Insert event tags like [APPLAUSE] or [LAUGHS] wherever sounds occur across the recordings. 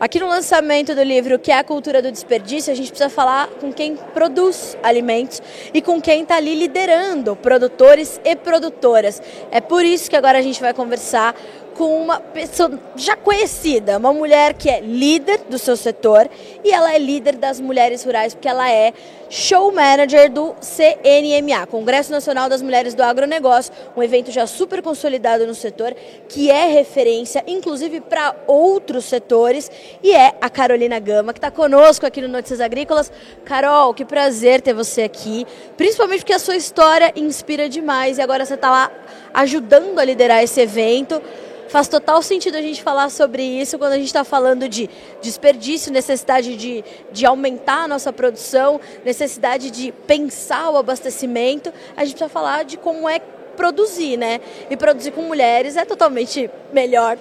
Aqui no lançamento do livro Que é a Cultura do Desperdício, a gente precisa falar com quem produz alimentos e com quem está ali liderando produtores e produtoras. É por isso que agora a gente vai conversar com uma pessoa já conhecida, uma mulher que é líder do seu setor e ela é líder das mulheres rurais, porque ela é show manager do CNMA, Congresso Nacional das Mulheres do Agronegócio, um evento já super consolidado no setor, que é referência, inclusive, para outros setores, e é a Carolina Gama, que está conosco aqui no Notícias Agrícolas. Carol, que prazer ter você aqui, principalmente porque a sua história inspira demais e agora você está lá ajudando a liderar esse evento. Faz total sentido a gente falar sobre isso quando a gente está falando de desperdício, necessidade de, de aumentar a nossa produção, necessidade de pensar o abastecimento. A gente precisa falar de como é produzir, né? E produzir com mulheres é totalmente melhor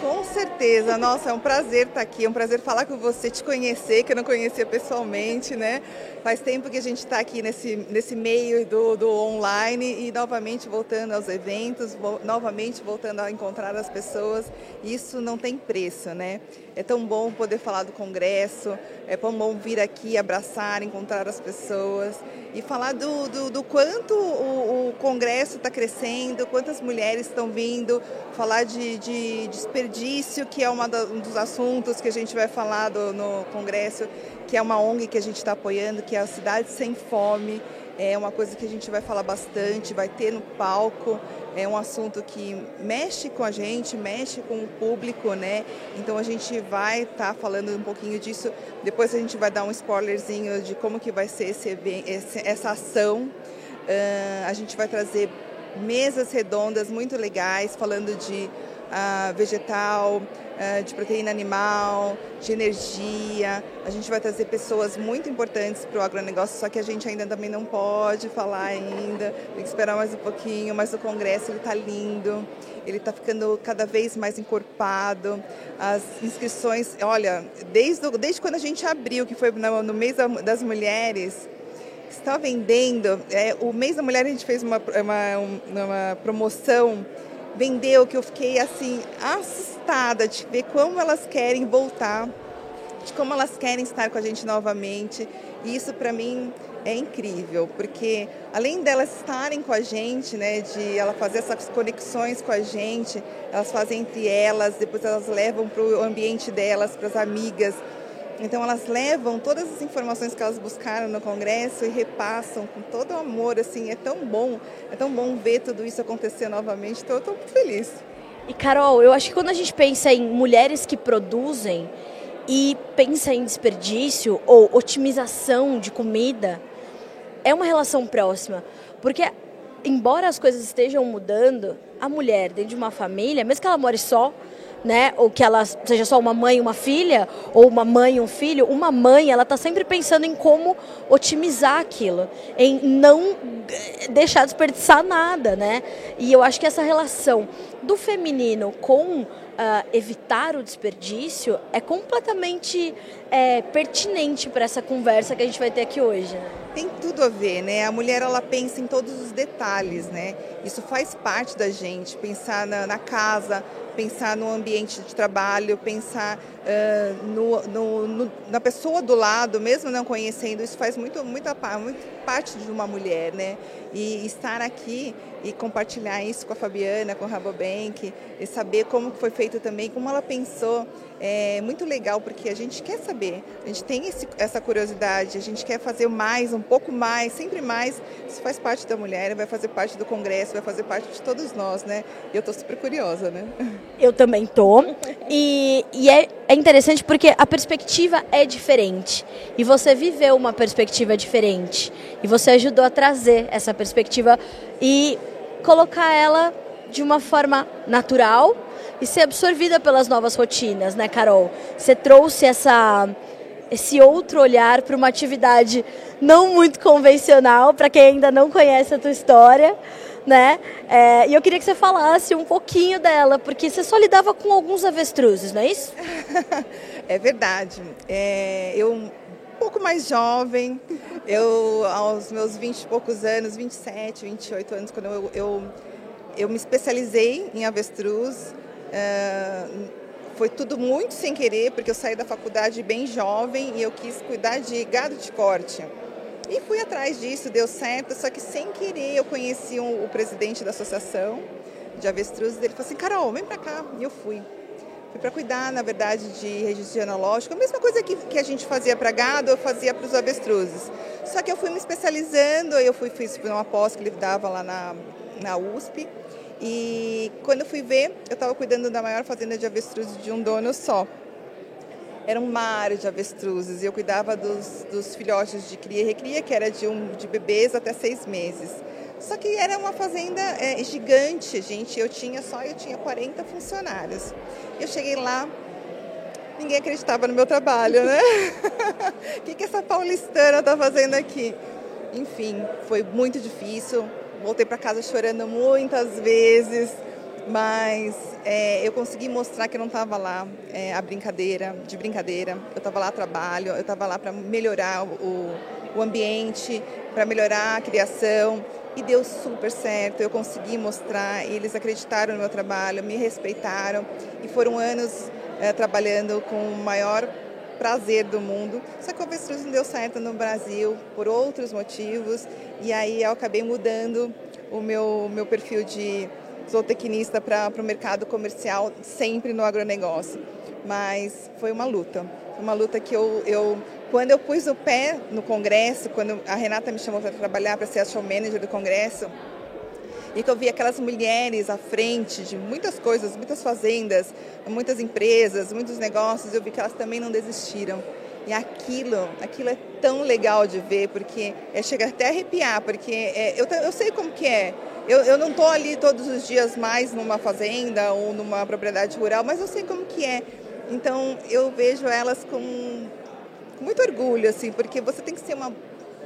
com certeza, nossa, é um prazer estar aqui, é um prazer falar com você, te conhecer, que eu não conhecia pessoalmente, né? Faz tempo que a gente está aqui nesse, nesse meio do, do online e novamente voltando aos eventos, vo, novamente voltando a encontrar as pessoas. Isso não tem preço, né? É tão bom poder falar do Congresso, é tão bom vir aqui abraçar, encontrar as pessoas e falar do, do, do quanto o, o Congresso está crescendo, quantas mulheres estão vindo, falar de, de desperdício, que é da, um dos assuntos que a gente vai falar do, no Congresso, que é uma ONG que a gente está apoiando, que é a Cidade Sem Fome. É uma coisa que a gente vai falar bastante, vai ter no palco. É um assunto que mexe com a gente, mexe com o público, né? Então a gente vai estar tá falando um pouquinho disso. Depois a gente vai dar um spoilerzinho de como que vai ser esse, esse essa ação. Uh, a gente vai trazer mesas redondas muito legais, falando de vegetal, uh, de proteína animal, de energia. A gente vai trazer pessoas muito importantes para o agronegócio, só que a gente ainda também não pode falar ainda, tem que esperar mais um pouquinho, mas o congresso ele está lindo, ele está ficando cada vez mais encorpado. As inscrições, olha, desde, desde quando a gente abriu, que foi no, no mês das mulheres, está vendendo. É, o mês da mulher a gente fez uma, uma, uma promoção, vendeu que eu fiquei assim assustada de ver como elas querem voltar, de como elas querem estar com a gente novamente. E isso para mim é incrível, porque além delas estarem com a gente, né, de ela fazer essas conexões com a gente, elas fazem entre elas, depois elas levam para o ambiente delas, para as amigas. Então elas levam todas as informações que elas buscaram no congresso e repassam com todo o amor, assim, é tão bom, é tão bom ver tudo isso acontecer novamente, então eu estou muito feliz. E Carol, eu acho que quando a gente pensa em mulheres que produzem e pensa em desperdício ou otimização de comida, é uma relação próxima, porque embora as coisas estejam mudando, a mulher dentro de uma família, mesmo que ela more só, né? Ou que ela seja só uma mãe e uma filha, ou uma mãe e um filho, uma mãe, ela está sempre pensando em como otimizar aquilo, em não deixar desperdiçar nada, né? E eu acho que essa relação do feminino com uh, evitar o desperdício é completamente é, pertinente para essa conversa que a gente vai ter aqui hoje. Né? Tem tudo a ver, né? A mulher ela pensa em todos os detalhes, né? Isso faz parte da gente, pensar na, na casa, pensar no ambiente de trabalho, pensar no, no, no, na pessoa do lado, mesmo não conhecendo, isso faz muito, muita, muito parte de uma mulher, né? E estar aqui e compartilhar isso com a Fabiana, com a Rabobank, e saber como foi feito também, como ela pensou, é muito legal, porque a gente quer saber, a gente tem esse, essa curiosidade, a gente quer fazer mais, um pouco mais, sempre mais. Isso faz parte da mulher, vai fazer parte do congresso, vai fazer parte de todos nós, né? E eu estou super curiosa, né? Eu também tô. E, e é, é interessante porque a perspectiva é diferente. E você viveu uma perspectiva diferente. E você ajudou a trazer essa perspectiva e colocar ela de uma forma natural e ser absorvida pelas novas rotinas, né, Carol? Você trouxe essa esse outro olhar para uma atividade não muito convencional, para quem ainda não conhece a tua história, né? É, e eu queria que você falasse um pouquinho dela, porque você só lidava com alguns avestruzes, não é isso? [LAUGHS] é verdade. É, eu um pouco mais jovem, eu aos meus 20 e poucos anos, 27, 28 anos, quando eu, eu, eu me especializei em avestruz, uh, foi tudo muito sem querer, porque eu saí da faculdade bem jovem e eu quis cuidar de gado de corte. E fui atrás disso, deu certo, só que sem querer eu conheci um, o presidente da associação de avestruzes, ele falou assim, Carol, vem pra cá. E eu fui. Fui para cuidar, na verdade, de registro genealógico. A mesma coisa que, que a gente fazia para gado, eu fazia para os avestruzes. Só que eu fui me especializando, eu fui, fiz uma pós que ele dava lá na, na USP. E quando eu fui ver, eu estava cuidando da maior fazenda de avestruzes de um dono só era um mar de avestruzes e eu cuidava dos, dos filhotes de cria e recria, que era de, um, de bebês até seis meses. Só que era uma fazenda é, gigante, gente. Eu tinha só, eu tinha 40 funcionários. Eu cheguei lá, ninguém acreditava no meu trabalho, né? O [LAUGHS] que, que essa paulistana está fazendo aqui? Enfim, foi muito difícil. Voltei para casa chorando muitas vezes mas é, eu consegui mostrar que eu não estava lá é, a brincadeira, de brincadeira, eu estava lá a trabalho, eu estava lá para melhorar o, o ambiente, para melhorar a criação e deu super certo. Eu consegui mostrar, eles acreditaram no meu trabalho, me respeitaram e foram anos é, trabalhando com o maior prazer do mundo. Só que o avestruz não deu certo no Brasil por outros motivos e aí eu acabei mudando o meu, meu perfil de zootecnista para o mercado comercial, sempre no agronegócio. Mas foi uma luta. Uma luta que eu, eu quando eu pus o pé no congresso, quando a Renata me chamou para trabalhar para ser a show manager do congresso, e que eu vi aquelas mulheres à frente de muitas coisas, muitas fazendas, muitas empresas, muitos negócios, eu vi que elas também não desistiram. E aquilo, aquilo é tão legal de ver, porque é, chega até a arrepiar, porque é, eu, eu sei como que é eu, eu não estou ali todos os dias mais numa fazenda ou numa propriedade rural, mas eu sei como que é. Então eu vejo elas com, com muito orgulho, assim, porque você tem que ser uma,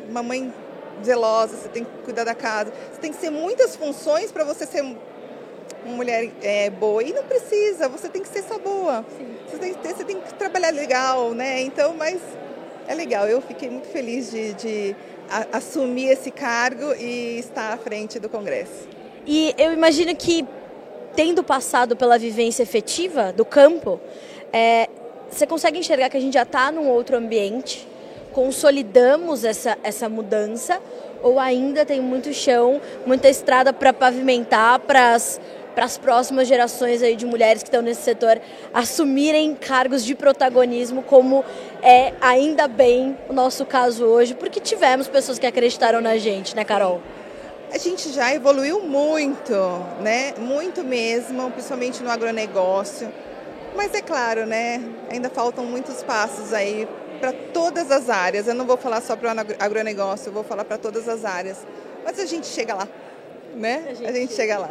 uma mãe zelosa, você tem que cuidar da casa, você tem que ser muitas funções para você ser uma mulher é, boa. E não precisa, você tem que ser só boa. Você tem, que ter, você tem que trabalhar legal, né? Então, mas é legal. Eu fiquei muito feliz de, de a, assumir esse cargo e estar à frente do Congresso. E eu imagino que, tendo passado pela vivência efetiva do campo, é, você consegue enxergar que a gente já está num outro ambiente, consolidamos essa, essa mudança, ou ainda tem muito chão, muita estrada para pavimentar para as para as próximas gerações aí de mulheres que estão nesse setor assumirem cargos de protagonismo, como é ainda bem o nosso caso hoje, porque tivemos pessoas que acreditaram na gente, né, Carol? A gente já evoluiu muito, né? Muito mesmo, principalmente no agronegócio. Mas é claro, né? Ainda faltam muitos passos aí para todas as áreas. Eu não vou falar só para o agronegócio, eu vou falar para todas as áreas. Mas a gente chega lá, né? A gente, a gente chega lá.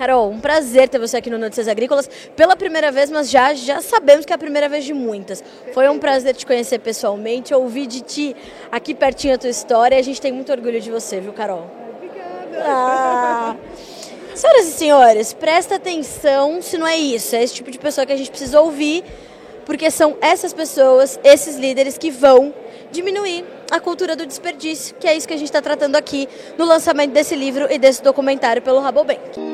Carol, um prazer ter você aqui no Notícias Agrícolas pela primeira vez, mas já, já sabemos que é a primeira vez de muitas. Foi um prazer te conhecer pessoalmente, ouvir de ti aqui pertinho a tua história. A gente tem muito orgulho de você, viu, Carol? Obrigada. Ah. Senhoras e senhores, presta atenção se não é isso. É esse tipo de pessoa que a gente precisa ouvir, porque são essas pessoas, esses líderes que vão diminuir a cultura do desperdício, que é isso que a gente está tratando aqui no lançamento desse livro e desse documentário pelo Rabobank.